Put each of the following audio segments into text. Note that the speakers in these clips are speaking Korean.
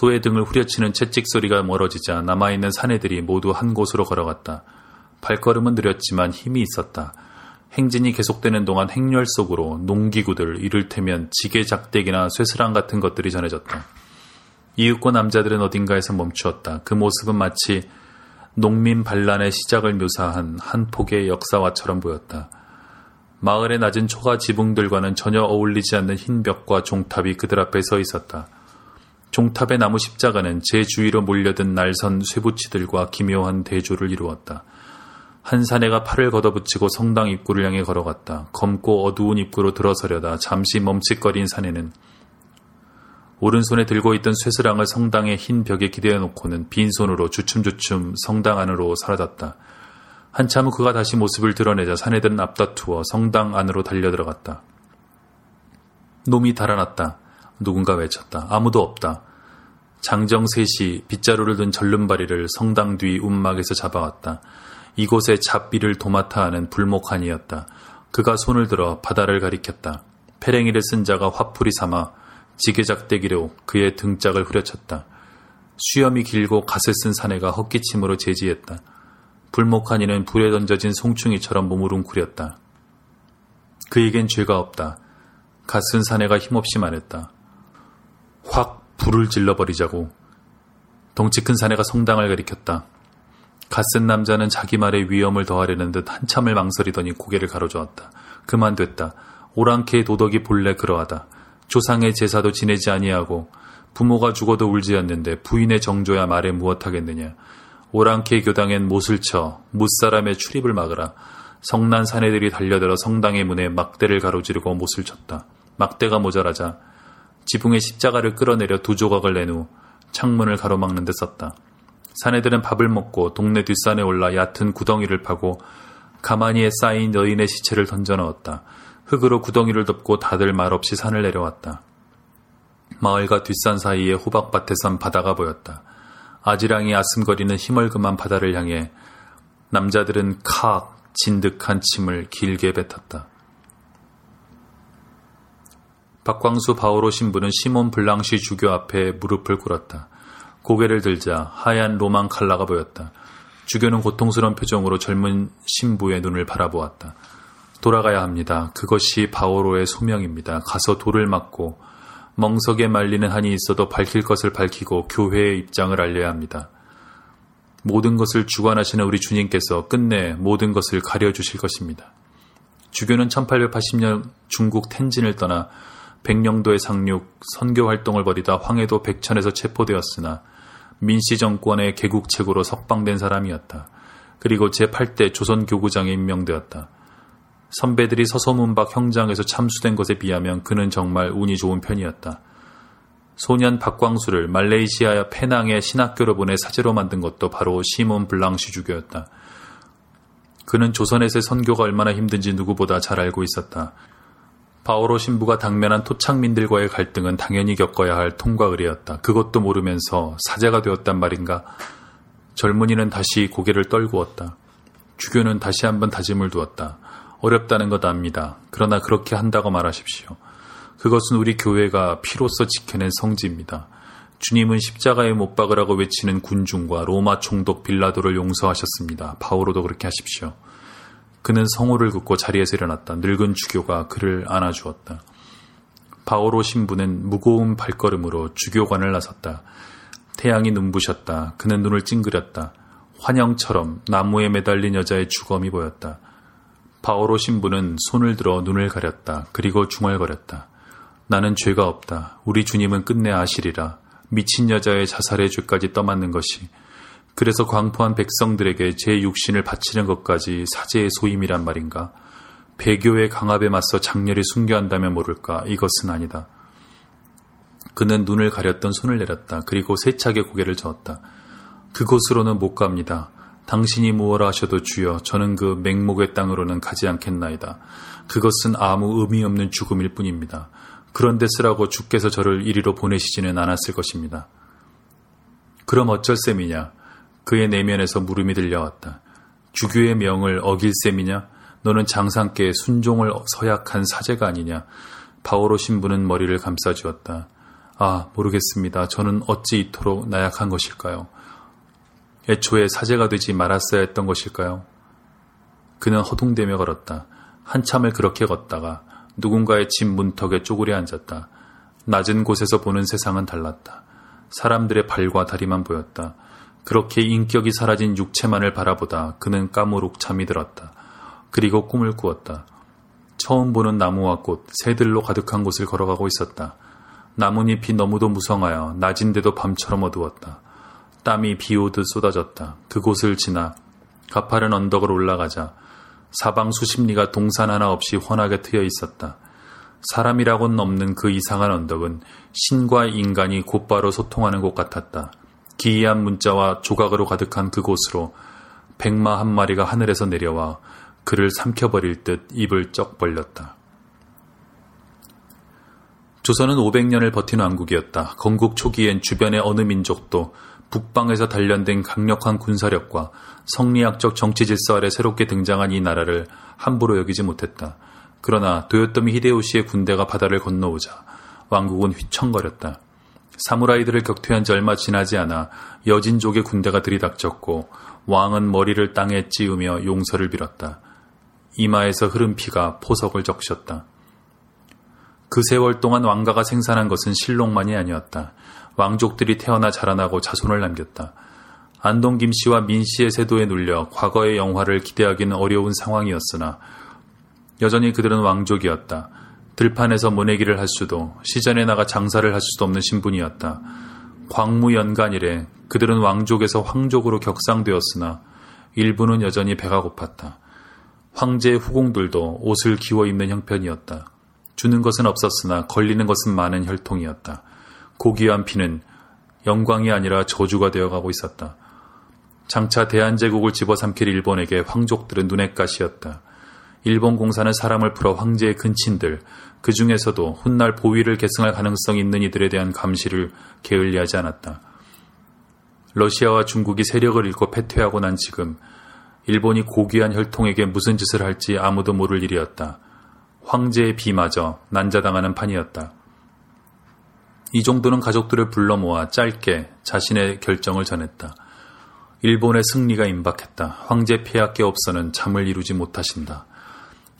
소의 등을 후려치는 채찍 소리가 멀어지자 남아있는 사내들이 모두 한 곳으로 걸어갔다. 발걸음은 느렸지만 힘이 있었다. 행진이 계속되는 동안 행렬 속으로 농기구들, 이를테면 지게 작대기나 쇠스랑 같은 것들이 전해졌다. 이윽고 남자들은 어딘가에서 멈추었다. 그 모습은 마치 농민 반란의 시작을 묘사한 한 폭의 역사화처럼 보였다. 마을의 낮은 초가 지붕들과는 전혀 어울리지 않는 흰 벽과 종탑이 그들 앞에 서 있었다. 종탑의 나무 십자가는 제 주위로 몰려든 날선 쇠붙이들과 기묘한 대조를 이루었다. 한 사내가 팔을 걷어붙이고 성당 입구를 향해 걸어갔다. 검고 어두운 입구로 들어서려다 잠시 멈칫거린 사내는 오른손에 들고 있던 쇠스랑을 성당의 흰 벽에 기대어 놓고는 빈손으로 주춤주춤 성당 안으로 사라졌다. 한참 후 그가 다시 모습을 드러내자 사내들은 앞다투어 성당 안으로 달려들어갔다. 놈이 달아났다. 누군가 외쳤다. 아무도 없다. 장정 셋이 빗자루를 든 절름발이를 성당 뒤 움막에서 잡아왔다. 이곳에 잡비를 도맡아 하는 불목한이었다. 그가 손을 들어 바다를 가리켰다. 페랭이를 쓴 자가 화풀이 삼아 지게작대기로 그의 등짝을 후려쳤다. 수염이 길고 갓을 쓴 사내가 헛기침으로 제지했다. 불목한 이는 불에 던져진 송충이처럼 몸을 웅크렸다. 그에겐 죄가 없다. 갓쓴 사내가 힘없이 말했다. 확 불을 질러버리자고. 덩치 큰 사내가 성당을 가리켰다. 갓쓴 남자는 자기 말에 위험을 더하려는 듯 한참을 망설이더니 고개를 가로저었다. 그만 됐다. 오랑캐의 도덕이 본래 그러하다. 조상의 제사도 지내지 아니하고 부모가 죽어도 울지 않는데 부인의 정조야 말에 무엇하겠느냐. 오랑캐 교당엔 못을 쳐 무사람의 출입을 막으라. 성난 사내들이 달려들어 성당의 문에 막대를 가로지르고 못을 쳤다. 막대가 모자라자 지붕에 십자가를 끌어내려 두 조각을 낸 후 창문을 가로막는 데 썼다. 사내들은 밥을 먹고 동네 뒷산에 올라 얕은 구덩이를 파고 가만히에 쌓인 여인의 시체를 던져 넣었다. 흙으로 구덩이를 덮고 다들 말없이 산을 내려왔다. 마을과 뒷산 사이에 호박밭에선 바다가 보였다. 아지랑이 아슴거리는 희멀금한 바다를 향해 남자들은 칵 진득한 침을 길게 뱉었다. 박광수 바오로 신부는 시몬 블랑시 주교 앞에 무릎을 꿇었다. 고개를 들자 하얀 로만 칼라가 보였다. 주교는 고통스러운 표정으로 젊은 신부의 눈을 바라보았다. 돌아가야 합니다. 그것이 바오로의 소명입니다. 가서 돌을 맞고 멍석에 말리는 한이 있어도 밝힐 것을 밝히고 교회의 입장을 알려야 합니다. 모든 것을 주관하시는 우리 주님께서 끝내 모든 것을 가려주실 것입니다. 주교는 1880년 중국 텐진을 떠나 백령도에 상륙 선교 활동을 벌이다 황해도 백천에서 체포되었으나 민씨 정권의 개국책으로 석방된 사람이었다. 그리고 제8대 조선교구장에 임명되었다. 선배들이 서소문박 형장에서 참수된 것에 비하면 그는 정말 운이 좋은 편이었다. 소년 박광수를 말레이시아 페낭의 신학교로 보내 사제로 만든 것도 바로 시몬 블랑시 주교였다. 그는 조선에서의 선교가 얼마나 힘든지 누구보다 잘 알고 있었다. 바오로 신부가 당면한 토착민들과의 갈등은 당연히 겪어야 할 통과 의례였다. 그것도 모르면서 사제가 되었단 말인가? 젊은이는 다시 고개를 떨구었다. 주교는 다시 한번 다짐을 두었다. 어렵다는 것 압니다. 그러나 그렇게 한다고 말하십시오. 그것은 우리 교회가 피로써 지켜낸 성지입니다. 주님은 십자가에 못 박으라고 외치는 군중과 로마 총독 빌라도를 용서하셨습니다. 바오로도 그렇게 하십시오. 그는 성호를 긋고 자리에서 일어났다. 늙은 주교가 그를 안아주었다. 바오로 신부는 무거운 발걸음으로 주교관을 나섰다. 태양이 눈부셨다. 그는 눈을 찡그렸다. 환영처럼 나무에 매달린 여자의 주검이 보였다. 바오로 신부는 손을 들어 눈을 가렸다. 그리고 중얼거렸다. 나는 죄가 없다. 우리 주님은 끝내 아시리라. 미친 여자의 자살의 죄까지 떠맡는 것이 그래서 광포한 백성들에게 제 육신을 바치는 것까지 사제의 소임이란 말인가? 배교의 강압에 맞서 장렬히 순교한다면 모를까? 이것은 아니다. 그는 눈을 가렸던 손을 내렸다. 그리고 세차게 고개를 저었다. 그곳으로는 못 갑니다. 당신이 무엇라 하셔도 주여 저는 그 맹목의 땅으로는 가지 않겠나이다. 그것은 아무 의미 없는 죽음일 뿐입니다. 그런데 쓰라고 주께서 저를 이리로 보내시지는 않았을 것입니다. 그럼 어쩔 셈이냐? 그의 내면에서 물음이 들려왔다. 주교의 명을 어길 셈이냐? 너는 장상께 순종을 서약한 사제가 아니냐? 바오로 신부는 머리를 감싸주었다. 아, 모르겠습니다. 저는 어찌 이토록 나약한 것일까요? 애초에 사제가 되지 말았어야 했던 것일까요? 그는 허둥대며 걸었다. 한참을 그렇게 걷다가 누군가의 집 문턱에 쪼그려 앉았다. 낮은 곳에서 보는 세상은 달랐다. 사람들의 발과 다리만 보였다. 그렇게 인격이 사라진 육체만을 바라보다 그는 까무룩 잠이 들었다. 그리고 꿈을 꾸었다. 처음 보는 나무와 꽃, 새들로 가득한 곳을 걸어가고 있었다. 나뭇잎이 너무도 무성하여 낮인데도 밤처럼 어두웠다. 땀이 비 오듯 쏟아졌다. 그곳을 지나 가파른 언덕을 올라가자 사방 수십 리가 동산 하나 없이 훤하게 트여 있었다. 사람이라고는 없는 그 이상한 언덕은 신과 인간이 곧바로 소통하는 곳 같았다. 기이한 문자와 조각으로 가득한 그곳으로 백마 한 마리가 하늘에서 내려와 그를 삼켜버릴 듯 입을 쩍 벌렸다. 조선은 500년을 버틴 왕국이었다. 건국 초기엔 주변의 어느 민족도 북방에서 단련된 강력한 군사력과 성리학적 정치 질서 아래 새롭게 등장한 이 나라를 함부로 여기지 못했다. 그러나 도요토미 히데요시의 군대가 바다를 건너오자 왕국은 휘청거렸다. 사무라이들을 격퇴한 지 얼마 지나지 않아 여진족의 군대가 들이닥쳤고 왕은 머리를 땅에 찌우며 용서를 빌었다. 이마에서 흐른 피가 포석을 적셨다. 그 세월 동안 왕가가 생산한 것은 실록만이 아니었다. 왕족들이 태어나 자라나고 자손을 남겼다. 안동 김씨와 민씨의 세도에 눌려 과거의 영화를 기대하기는 어려운 상황이었으나 여전히 그들은 왕족이었다. 들판에서 모내기를 할 수도 시전에 나가 장사를 할 수도 없는 신분이었다. 광무연간 이래 그들은 왕족에서 황족으로 격상되었으나 일부는 여전히 배가 고팠다. 황제의 후궁들도 옷을 기워 입는 형편이었다. 주는 것은 없었으나 걸리는 것은 많은 혈통이었다. 고귀한 피는 영광이 아니라 저주가 되어가고 있었다. 장차 대한제국을 집어삼킬 일본에게 황족들은 눈엣 가시였다. 일본 공사는 사람을 풀어 황제의 근친들, 그 중에서도 훗날 보위를 계승할 가능성이 있는 이들에 대한 감시를 게을리하지 않았다. 러시아와 중국이 세력을 잃고 패퇴하고 난 지금 일본이 고귀한 혈통에게 무슨 짓을 할지 아무도 모를 일이었다. 황제의 비마저 난자당하는 판이었다. 이 정도는 가족들을 불러 모아 짧게 자신의 결정을 전했다. 일본의 승리가 임박했다. 황제 폐하께 없어는 잠을 이루지 못하신다.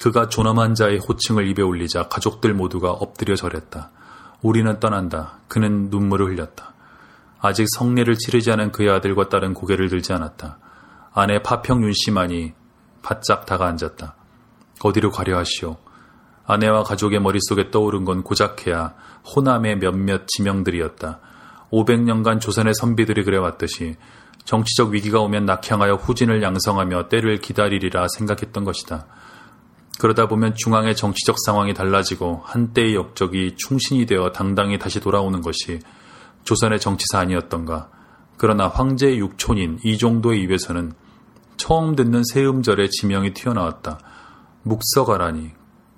그가 존엄한 자의 호칭을 입에 올리자 가족들 모두가 엎드려 절했다. 우리는 떠난다. 그는 눈물을 흘렸다. 아직 성례를 치르지 않은 그의 아들과 딸은 고개를 들지 않았다. 아내 파평윤 씨만이 바짝 다가앉았다. 어디로 가려 하시오. 아내와 가족의 머릿속에 떠오른 건 고작해야 호남의 몇몇 지명들이었다. 500년간 조선의 선비들이 그래왔듯이 정치적 위기가 오면 낙향하여 후진을 양성하며 때를 기다리리라 생각했던 것이다. 그러다 보면 중앙의 정치적 상황이 달라지고 한때의 역적이 충신이 되어 당당히 다시 돌아오는 것이 조선의 정치사 아니었던가. 그러나 황제의 육촌인 이정도의 입에서는 처음 듣는 세음절의 지명이 튀어나왔다. 묵서가라니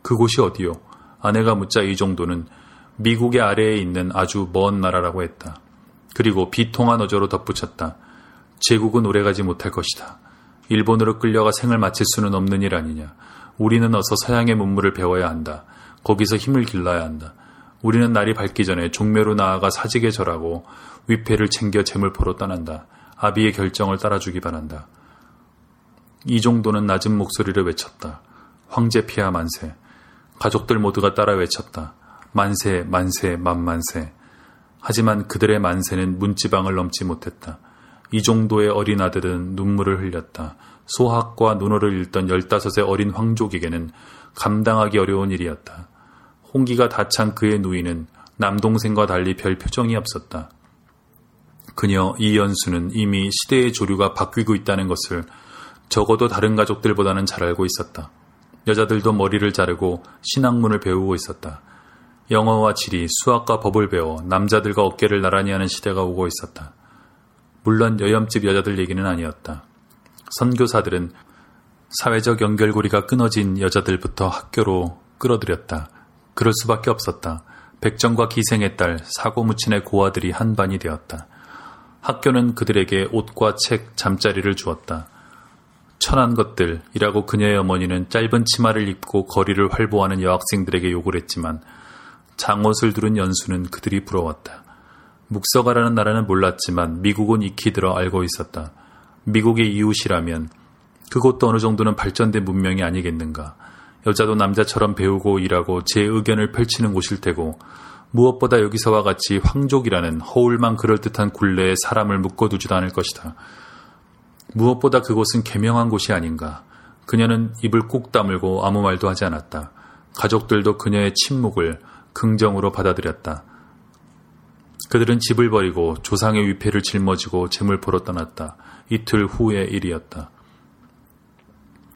그곳이 어디요? 아내가 묻자 이 정도는 미국의 아래에 있는 아주 먼 나라라고 했다. 그리고 비통한 어조로 덧붙였다. 제국은 오래가지 못할 것이다. 일본으로 끌려가 생을 마칠 수는 없는 일 아니냐. 우리는 어서 서양의 문물을 배워야 한다. 거기서 힘을 길러야 한다. 우리는 날이 밝기 전에 종묘로 나아가 사직에 절하고 위패를 챙겨 재물 포로 떠난다. 아비의 결정을 따라주기 바란다. 이 정도는 낮은 목소리를 외쳤다. 황제 피하 만세. 가족들 모두가 따라 외쳤다. 만세, 만세, 만만세. 하지만 그들의 만세는 문지방을 넘지 못했다. 이 정도의 어린 아들은 눈물을 흘렸다. 소학과 눈어를 읽던 열다섯의 어린 황족에게는 감당하기 어려운 일이었다. 홍기가 다 찬 그의 누이는 남동생과 달리 별 표정이 없었다. 그녀 이연수는 이미 시대의 조류가 바뀌고 있다는 것을 적어도 다른 가족들보다는 잘 알고 있었다. 여자들도 머리를 자르고 신학문을 배우고 있었다. 영어와 지리, 수학과 법을 배워 남자들과 어깨를 나란히 하는 시대가 오고 있었다. 물론 여염집 여자들 얘기는 아니었다. 선교사들은 사회적 연결고리가 끊어진 여자들부터 학교로 끌어들였다. 그럴 수밖에 없었다. 백정과 기생의 딸 사고무친의 고아들이 한반이 되었다. 학교는 그들에게 옷과 책, 잠자리를 주었다. 천한 것들이라고 그녀의 어머니는 짧은 치마를 입고 거리를 활보하는 여학생들에게 욕을 했지만 장옷을 두른 연수는 그들이 부러웠다. 묵서가라는 나라는 몰랐지만 미국은 익히 들어 알고 있었다. 미국의 이웃이라면 그것도 어느 정도는 발전된 문명이 아니겠는가. 여자도 남자처럼 배우고 일하고 제 의견을 펼치는 곳일 테고 무엇보다 여기서와 같이 황족이라는 허울만 그럴듯한 굴레에 사람을 묶어두지도 않을 것이다. 무엇보다 그곳은 개명한 곳이 아닌가. 그녀는 입을 꾹 다물고 아무 말도 하지 않았다. 가족들도 그녀의 침묵을 긍정으로 받아들였다. 그들은 집을 버리고 조상의 위패를 짊어지고 재물포로 떠났다. 이틀 후의 일이었다.